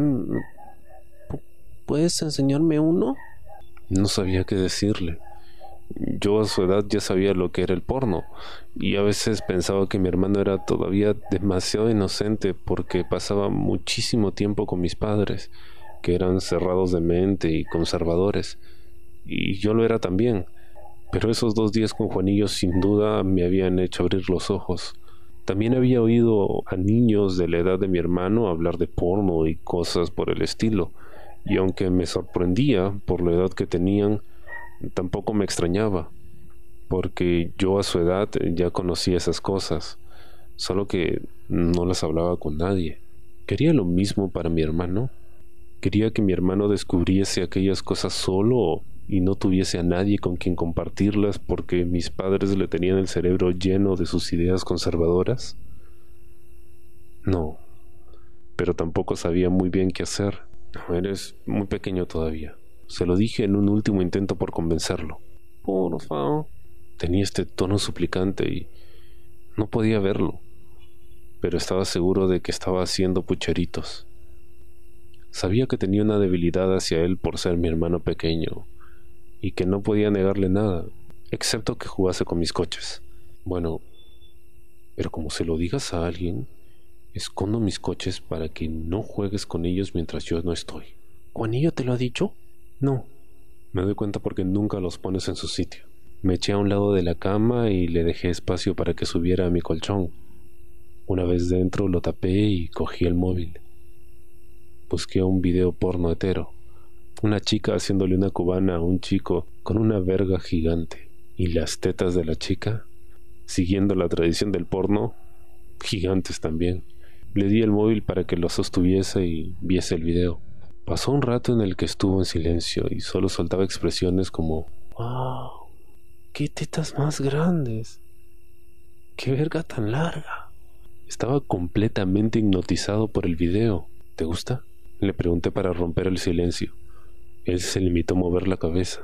Mm, ¿Puedes enseñarme uno? No sabía qué decirle. Yo a su edad ya sabía lo que era el porno y a veces pensaba que mi hermano era todavía demasiado inocente porque pasaba muchísimo tiempo con mis padres, que eran cerrados de mente y conservadores, y yo lo era también. Pero esos dos días con Juanillo sin duda me habían hecho abrir los ojos. También había oído a niños de la edad de mi hermano hablar de porno y cosas por el estilo, y aunque me sorprendía por la edad que tenían, tampoco me extrañaba, porque yo a su edad ya conocía esas cosas, solo que no las hablaba con nadie. Quería lo mismo para mi hermano. Quería que mi hermano descubriese aquellas cosas solo y no tuviese a nadie con quien compartirlas porque mis padres le tenían el cerebro lleno de sus ideas conservadoras. No, pero tampoco sabía muy bien qué hacer. Eres muy pequeño todavía. Se lo dije en un último intento por convencerlo. Por favor. Tenía este tono suplicante y no podía verlo, pero estaba seguro de que estaba haciendo pucheritos. Sabía que tenía una debilidad hacia él por ser mi hermano pequeño y que no podía negarle nada, excepto que jugase con mis coches. Bueno, pero como se lo digas a alguien, Escondo mis coches para que no juegues con ellos mientras yo no estoy. ¿Juanillo te lo ha dicho? No. Me doy cuenta porque nunca los pones en su sitio. Me eché a un lado de la cama y le dejé espacio para que subiera a mi colchón. Una vez dentro lo tapé y cogí el móvil. Busqué un video porno hetero. Una chica haciéndole una cubana a un chico con una verga gigante. Y las tetas de la chica, siguiendo la tradición del porno, gigantes también. Le di el móvil para que lo sostuviese y viese el video. Pasó un rato en el que estuvo en silencio y solo soltaba expresiones como ¡Wow! ¡Qué tetas más grandes! ¡Qué verga tan larga! Estaba completamente hipnotizado por el video. ¿Te gusta? Le pregunté para romper el silencio. Él se limitó a mover la cabeza.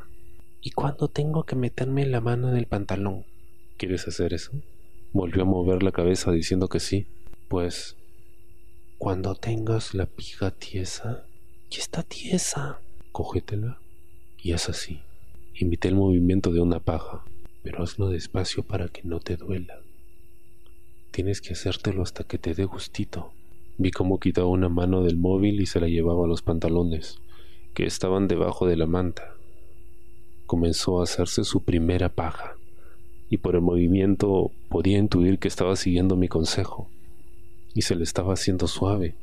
¿Y cuándo tengo que meterme la mano en el pantalón? ¿Quieres hacer eso? Volvió a mover la cabeza diciendo que sí. Pues cuando tengas la pija tiesa, ya está tiesa. Cógetela y haz así. Imité el movimiento de una paja, pero hazlo despacio para que no te duela. Tienes que hacértelo hasta que te dé gustito. Vi cómo quitaba una mano del móvil y se la llevaba a los pantalones, que estaban debajo de la manta. Comenzó a hacerse su primera paja, y por el movimiento podía intuir que estaba siguiendo mi consejo y se le estaba haciendo suave.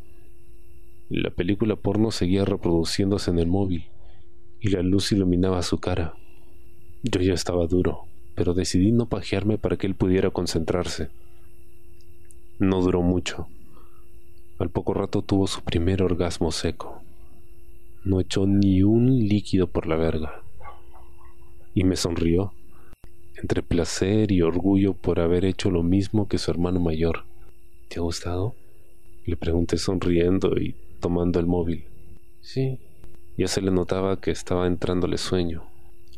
La película porno seguía reproduciéndose en el móvil y la luz iluminaba su cara. Yo ya estaba duro, pero decidí no pajearme para que él pudiera concentrarse. No duró mucho. Al poco rato tuvo su primer orgasmo seco. No echó ni un líquido por la verga. Y me sonrió, entre placer y orgullo por haber hecho lo mismo que su hermano mayor. ¿Te ha gustado? Le pregunté sonriendo y tomando el móvil. Sí. Ya se le notaba que estaba entrándole sueño.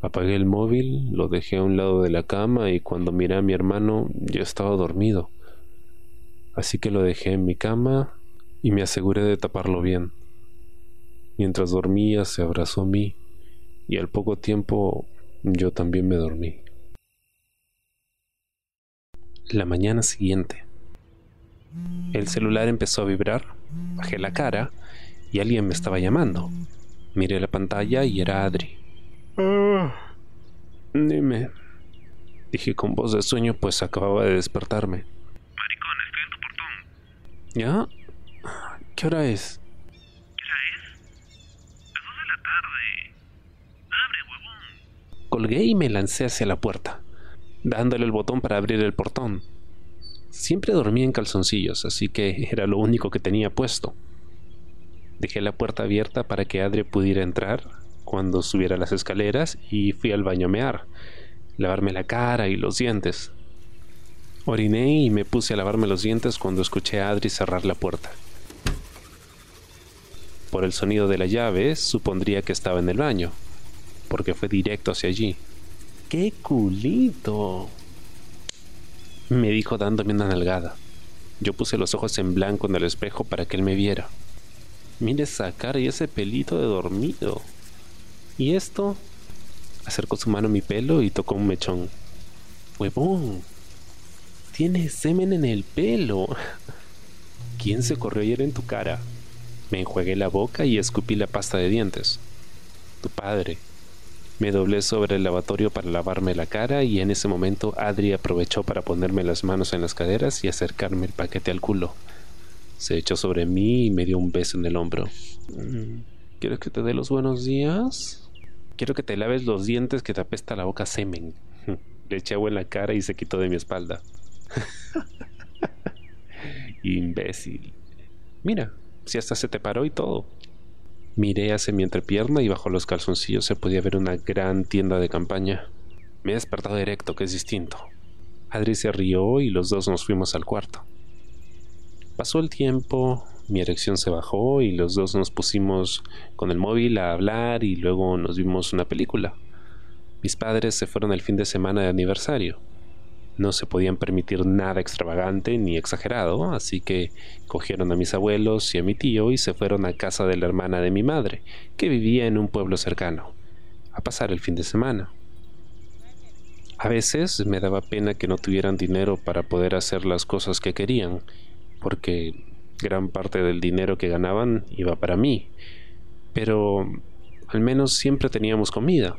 Apagué el móvil, lo dejé a un lado de la cama y cuando miré a mi hermano ya estaba dormido. Así que lo dejé en mi cama y me aseguré de taparlo bien. Mientras dormía se abrazó a mí y al poco tiempo yo también me dormí. La mañana siguiente el celular empezó a vibrar, bajé la cara y alguien me estaba llamando. Miré la pantalla y era Adri. Ah. dime, dije con voz de sueño, pues acababa de despertarme. Maricón, estoy en tu portón. ¿Ya? ¿Qué hora es? ¿Qué hora es? Las dos de la tarde. Abre, huevón. Colgué y me lancé hacia la puerta, dándole el botón para abrir el portón. Siempre dormía en calzoncillos, así que era lo único que tenía puesto. Dejé la puerta abierta para que Adri pudiera entrar cuando subiera las escaleras y fui al baño a lavarme la cara y los dientes. Oriné y me puse a lavarme los dientes cuando escuché a Adri cerrar la puerta. Por el sonido de la llave supondría que estaba en el baño, porque fue directo hacia allí. ¡Qué culito! me dijo dándome una nalgada. Yo puse los ojos en blanco en el espejo para que él me viera. Mire esa cara y ese pelito de dormido. ¿Y esto? Acercó su mano a mi pelo y tocó un mechón. Huevón, tienes semen en el pelo. ¿Quién se corrió ayer en tu cara? Me enjuagué la boca y escupí la pasta de dientes. Tu padre. Me doblé sobre el lavatorio para lavarme la cara y en ese momento Adri aprovechó para ponerme las manos en las caderas y acercarme el paquete al culo. Se echó sobre mí y me dio un beso en el hombro. Mm, ¿Quieres que te dé los buenos días? Quiero que te laves los dientes que te apesta la boca semen. Le eché agua en la cara y se quitó de mi espalda. Imbécil. Mira, si hasta se te paró y todo. Miré hacia mi entrepierna y bajo los calzoncillos se podía ver una gran tienda de campaña. Me he despertado directo, que es distinto. Adri se rió y los dos nos fuimos al cuarto. Pasó el tiempo, mi erección se bajó y los dos nos pusimos con el móvil a hablar y luego nos vimos una película. Mis padres se fueron el fin de semana de aniversario. No se podían permitir nada extravagante ni exagerado, así que cogieron a mis abuelos y a mi tío y se fueron a casa de la hermana de mi madre, que vivía en un pueblo cercano, a pasar el fin de semana. A veces me daba pena que no tuvieran dinero para poder hacer las cosas que querían, porque gran parte del dinero que ganaban iba para mí. Pero al menos siempre teníamos comida.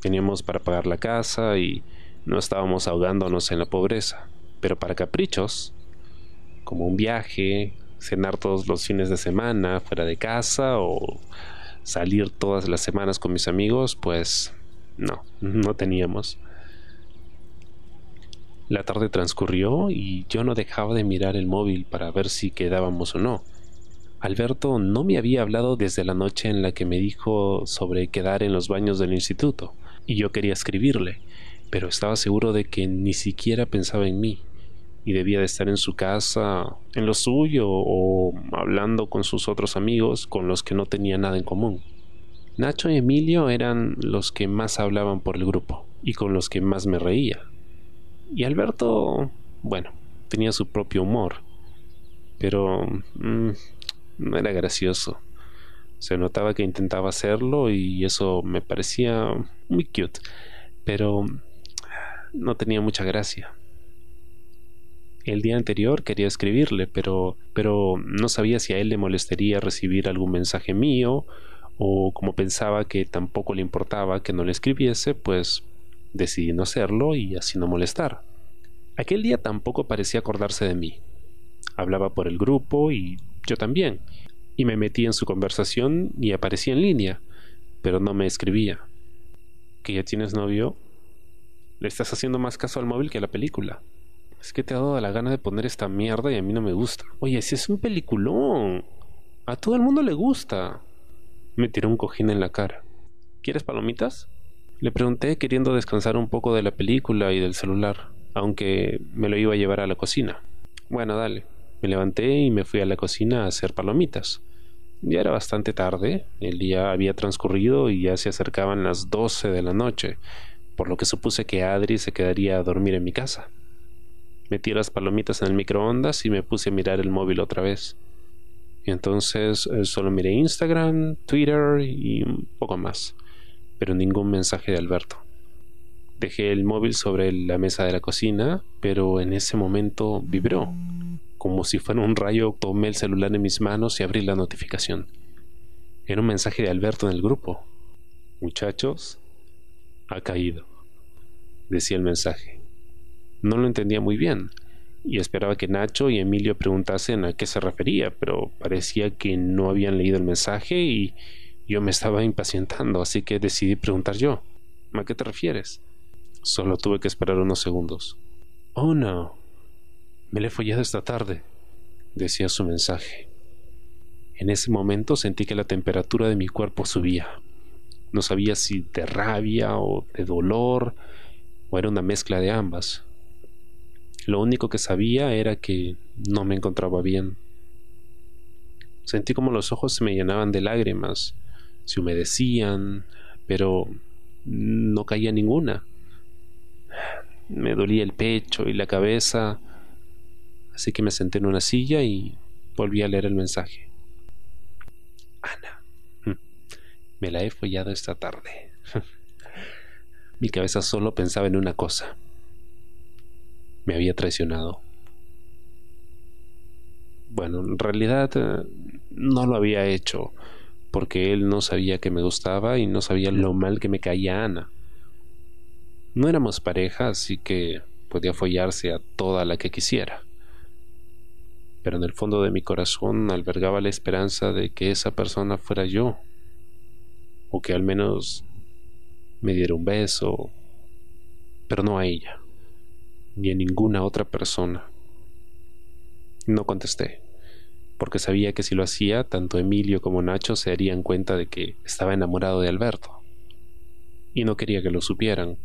Teníamos para pagar la casa y no estábamos ahogándonos en la pobreza. Pero para caprichos, como un viaje, cenar todos los fines de semana fuera de casa o salir todas las semanas con mis amigos, pues no, no teníamos. La tarde transcurrió y yo no dejaba de mirar el móvil para ver si quedábamos o no. Alberto no me había hablado desde la noche en la que me dijo sobre quedar en los baños del instituto, y yo quería escribirle, pero estaba seguro de que ni siquiera pensaba en mí, y debía de estar en su casa, en lo suyo, o hablando con sus otros amigos con los que no tenía nada en común. Nacho y Emilio eran los que más hablaban por el grupo, y con los que más me reía. Y Alberto, bueno, tenía su propio humor, pero mm, no era gracioso. Se notaba que intentaba hacerlo y eso me parecía muy cute, pero no tenía mucha gracia. El día anterior quería escribirle, pero, pero no sabía si a él le molestaría recibir algún mensaje mío, o como pensaba que tampoco le importaba que no le escribiese, pues Decidí no hacerlo y así no molestar. Aquel día tampoco parecía acordarse de mí. Hablaba por el grupo y yo también, y me metí en su conversación y aparecía en línea, pero no me escribía. ¿Que ya tienes novio? Le estás haciendo más caso al móvil que a la película. Es que te ha dado la gana de poner esta mierda y a mí no me gusta. Oye, si es un peliculón. A todo el mundo le gusta. Me tiró un cojín en la cara. ¿Quieres palomitas? Le pregunté queriendo descansar un poco de la película y del celular, aunque me lo iba a llevar a la cocina. Bueno, dale. Me levanté y me fui a la cocina a hacer palomitas. Ya era bastante tarde, el día había transcurrido y ya se acercaban las doce de la noche, por lo que supuse que Adri se quedaría a dormir en mi casa. Metí las palomitas en el microondas y me puse a mirar el móvil otra vez. Y entonces eh, solo miré Instagram, Twitter y un poco más pero ningún mensaje de Alberto. Dejé el móvil sobre la mesa de la cocina, pero en ese momento vibró. Como si fuera un rayo, tomé el celular en mis manos y abrí la notificación. Era un mensaje de Alberto en el grupo. Muchachos, ha caído, decía el mensaje. No lo entendía muy bien, y esperaba que Nacho y Emilio preguntasen a qué se refería, pero parecía que no habían leído el mensaje y yo me estaba impacientando, así que decidí preguntar yo. ¿A qué te refieres? Solo tuve que esperar unos segundos. Oh, no. Me le he follado esta tarde, decía su mensaje. En ese momento sentí que la temperatura de mi cuerpo subía. No sabía si de rabia o de dolor o era una mezcla de ambas. Lo único que sabía era que no me encontraba bien. Sentí como los ojos se me llenaban de lágrimas se humedecían, pero no caía ninguna. Me dolía el pecho y la cabeza, así que me senté en una silla y volví a leer el mensaje. Me la he follado esta tarde. Mi cabeza solo pensaba en una cosa. Me había traicionado. Bueno, en realidad eh, no lo había hecho porque él no sabía que me gustaba y no sabía lo mal que me caía Ana. No éramos pareja, así que podía follarse a toda la que quisiera. Pero en el fondo de mi corazón albergaba la esperanza de que esa persona fuera yo, o que al menos me diera un beso, pero no a ella, ni a ninguna otra persona. No contesté, porque sabía que si lo hacía, tanto Emilio como Nacho se darían cuenta de que estaba enamorado de Alberto. Y no quería que lo supieran,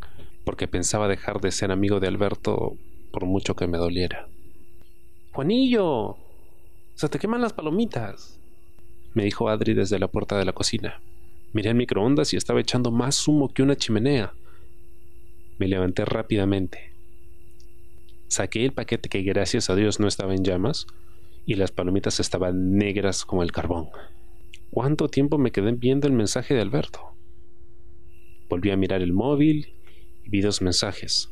porque pensaba dejar de ser amigo de Alberto por mucho que me doliera. Juanillo, se te queman las palomitas, me dijo Adri desde la puerta de la cocina. Miré el microondas y estaba echando más humo que una chimenea. Me levanté rápidamente. Saqué el paquete que gracias a Dios no estaba en llamas y las palomitas estaban negras como el carbón. ¿Cuánto tiempo me quedé viendo el mensaje de Alberto? Volví a mirar el móvil vi dos mensajes,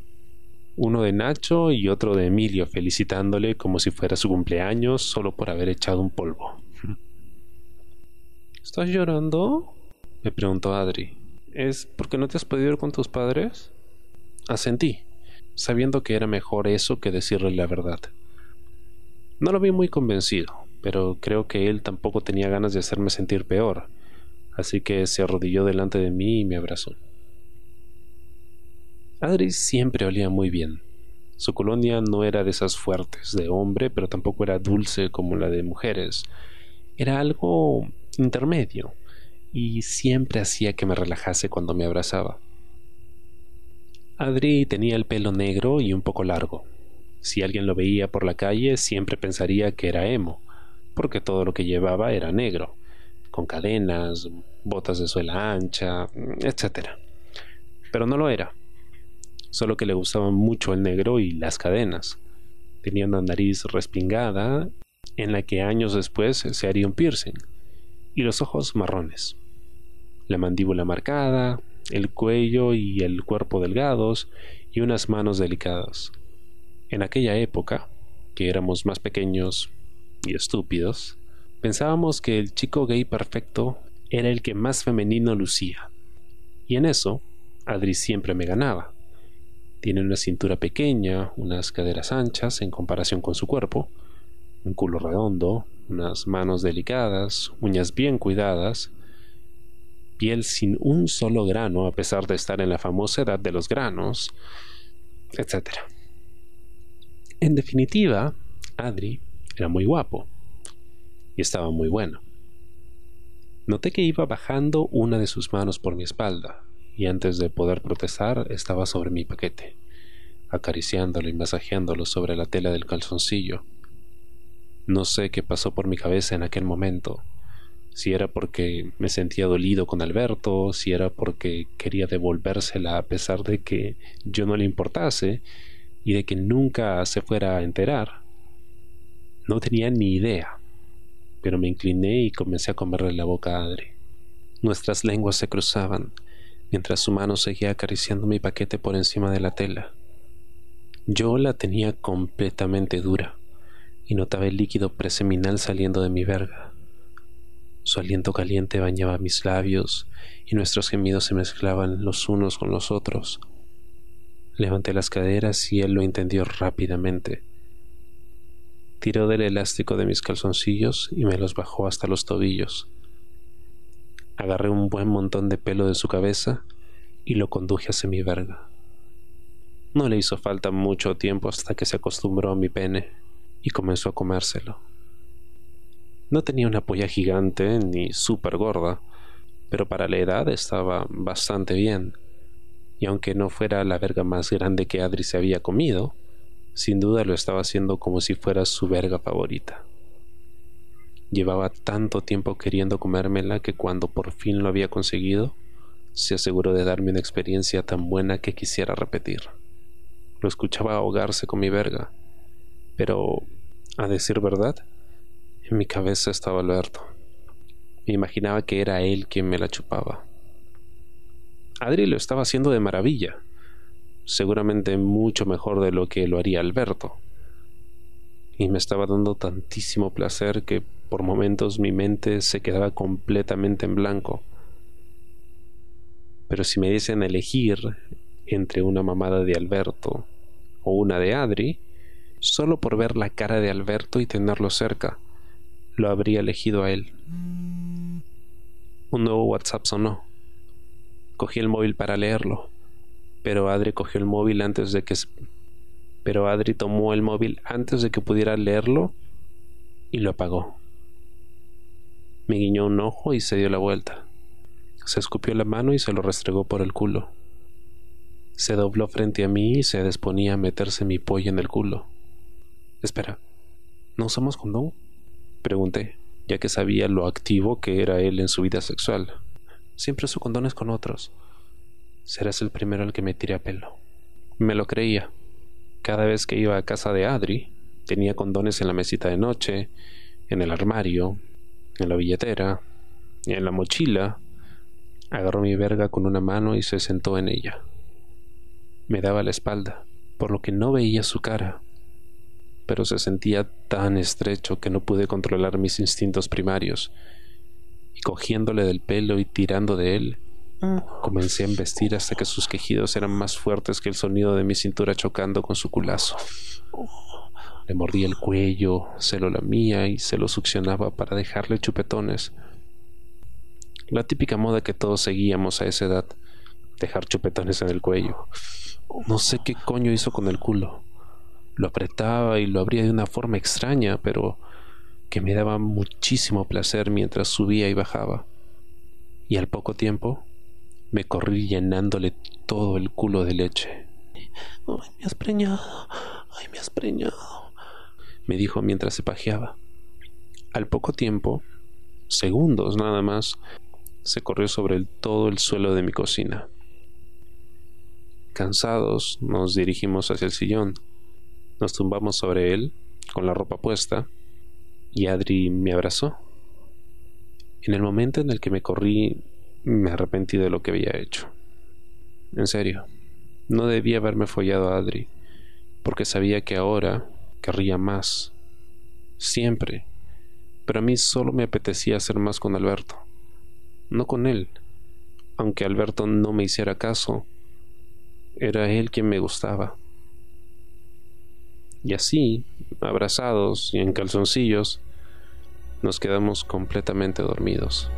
uno de Nacho y otro de Emilio felicitándole como si fuera su cumpleaños solo por haber echado un polvo. ¿Estás llorando? Me preguntó Adri. ¿Es porque no te has podido ir con tus padres? Asentí, sabiendo que era mejor eso que decirle la verdad. No lo vi muy convencido, pero creo que él tampoco tenía ganas de hacerme sentir peor, así que se arrodilló delante de mí y me abrazó. Adri siempre olía muy bien. Su colonia no era de esas fuertes de hombre, pero tampoco era dulce como la de mujeres. Era algo intermedio y siempre hacía que me relajase cuando me abrazaba. Adri tenía el pelo negro y un poco largo. Si alguien lo veía por la calle siempre pensaría que era emo, porque todo lo que llevaba era negro, con cadenas, botas de suela ancha, etc. Pero no lo era solo que le gustaban mucho el negro y las cadenas. Tenía una nariz respingada, en la que años después se haría un piercing, y los ojos marrones. La mandíbula marcada, el cuello y el cuerpo delgados, y unas manos delicadas. En aquella época, que éramos más pequeños y estúpidos, pensábamos que el chico gay perfecto era el que más femenino lucía. Y en eso, Adri siempre me ganaba. Tiene una cintura pequeña, unas caderas anchas en comparación con su cuerpo, un culo redondo, unas manos delicadas, uñas bien cuidadas, piel sin un solo grano a pesar de estar en la famosa edad de los granos, etc. En definitiva, Adri era muy guapo y estaba muy bueno. Noté que iba bajando una de sus manos por mi espalda, y antes de poder protestar estaba sobre mi paquete, acariciándolo y masajeándolo sobre la tela del calzoncillo. No sé qué pasó por mi cabeza en aquel momento, si era porque me sentía dolido con Alberto, si era porque quería devolvérsela a pesar de que yo no le importase y de que nunca se fuera a enterar. No tenía ni idea, pero me incliné y comencé a comerle la boca a Adri. Nuestras lenguas se cruzaban, mientras su mano seguía acariciando mi paquete por encima de la tela. Yo la tenía completamente dura y notaba el líquido preseminal saliendo de mi verga. Su aliento caliente bañaba mis labios y nuestros gemidos se mezclaban los unos con los otros. Levanté las caderas y él lo entendió rápidamente. Tiró del elástico de mis calzoncillos y me los bajó hasta los tobillos. Agarré un buen montón de pelo de su cabeza y lo conduje hacia mi verga. No le hizo falta mucho tiempo hasta que se acostumbró a mi pene y comenzó a comérselo. No tenía una polla gigante ni súper gorda, pero para la edad estaba bastante bien. Y aunque no fuera la verga más grande que Adri se había comido, sin duda lo estaba haciendo como si fuera su verga favorita. Llevaba tanto tiempo queriendo comérmela que cuando por fin lo había conseguido, se aseguró de darme una experiencia tan buena que quisiera repetir. Lo escuchaba ahogarse con mi verga, pero, a decir verdad, en mi cabeza estaba Alberto. Me imaginaba que era él quien me la chupaba. Adri lo estaba haciendo de maravilla, seguramente mucho mejor de lo que lo haría Alberto. Y me estaba dando tantísimo placer que por momentos mi mente se quedaba completamente en blanco. Pero si me dicen elegir entre una mamada de Alberto o una de Adri, solo por ver la cara de Alberto y tenerlo cerca, lo habría elegido a él. Un nuevo WhatsApp sonó. Cogí el móvil para leerlo, pero Adri cogió el móvil antes de que pero Adri tomó el móvil antes de que pudiera leerlo y lo apagó. Me guiñó un ojo y se dio la vuelta. Se escupió la mano y se lo restregó por el culo. Se dobló frente a mí y se disponía a meterse mi pollo en el culo. Espera, ¿no usamos condón? Pregunté, ya que sabía lo activo que era él en su vida sexual. Siempre uso condones con otros. Serás el primero al que me tire a pelo. Me lo creía. Cada vez que iba a casa de Adri, tenía condones en la mesita de noche, en el armario, en la billetera, en la mochila. Agarró mi verga con una mano y se sentó en ella. Me daba la espalda, por lo que no veía su cara, pero se sentía tan estrecho que no pude controlar mis instintos primarios, y cogiéndole del pelo y tirando de él, comencé a embestir hasta que sus quejidos eran más fuertes que el sonido de mi cintura chocando con su culazo. Le mordía el cuello, se lo lamía y se lo succionaba para dejarle chupetones. La típica moda que todos seguíamos a esa edad, dejar chupetones en el cuello. No sé qué coño hizo con el culo. Lo apretaba y lo abría de una forma extraña, pero que me daba muchísimo placer mientras subía y bajaba. Y al poco tiempo me corrí llenándole todo el culo de leche. Ay, me has preñado. Ay, me has preñado. Me dijo mientras se pajeaba. Al poco tiempo, segundos nada más, se corrió sobre el, todo el suelo de mi cocina. Cansados, nos dirigimos hacia el sillón. Nos tumbamos sobre él, con la ropa puesta, y Adri me abrazó. En el momento en el que me corrí, me arrepentí de lo que había hecho. En serio, no debía haberme follado a Adri, porque sabía que ahora querría más. Siempre. Pero a mí solo me apetecía hacer más con Alberto. No con él. Aunque Alberto no me hiciera caso, era él quien me gustaba. Y así, abrazados y en calzoncillos, nos quedamos completamente dormidos.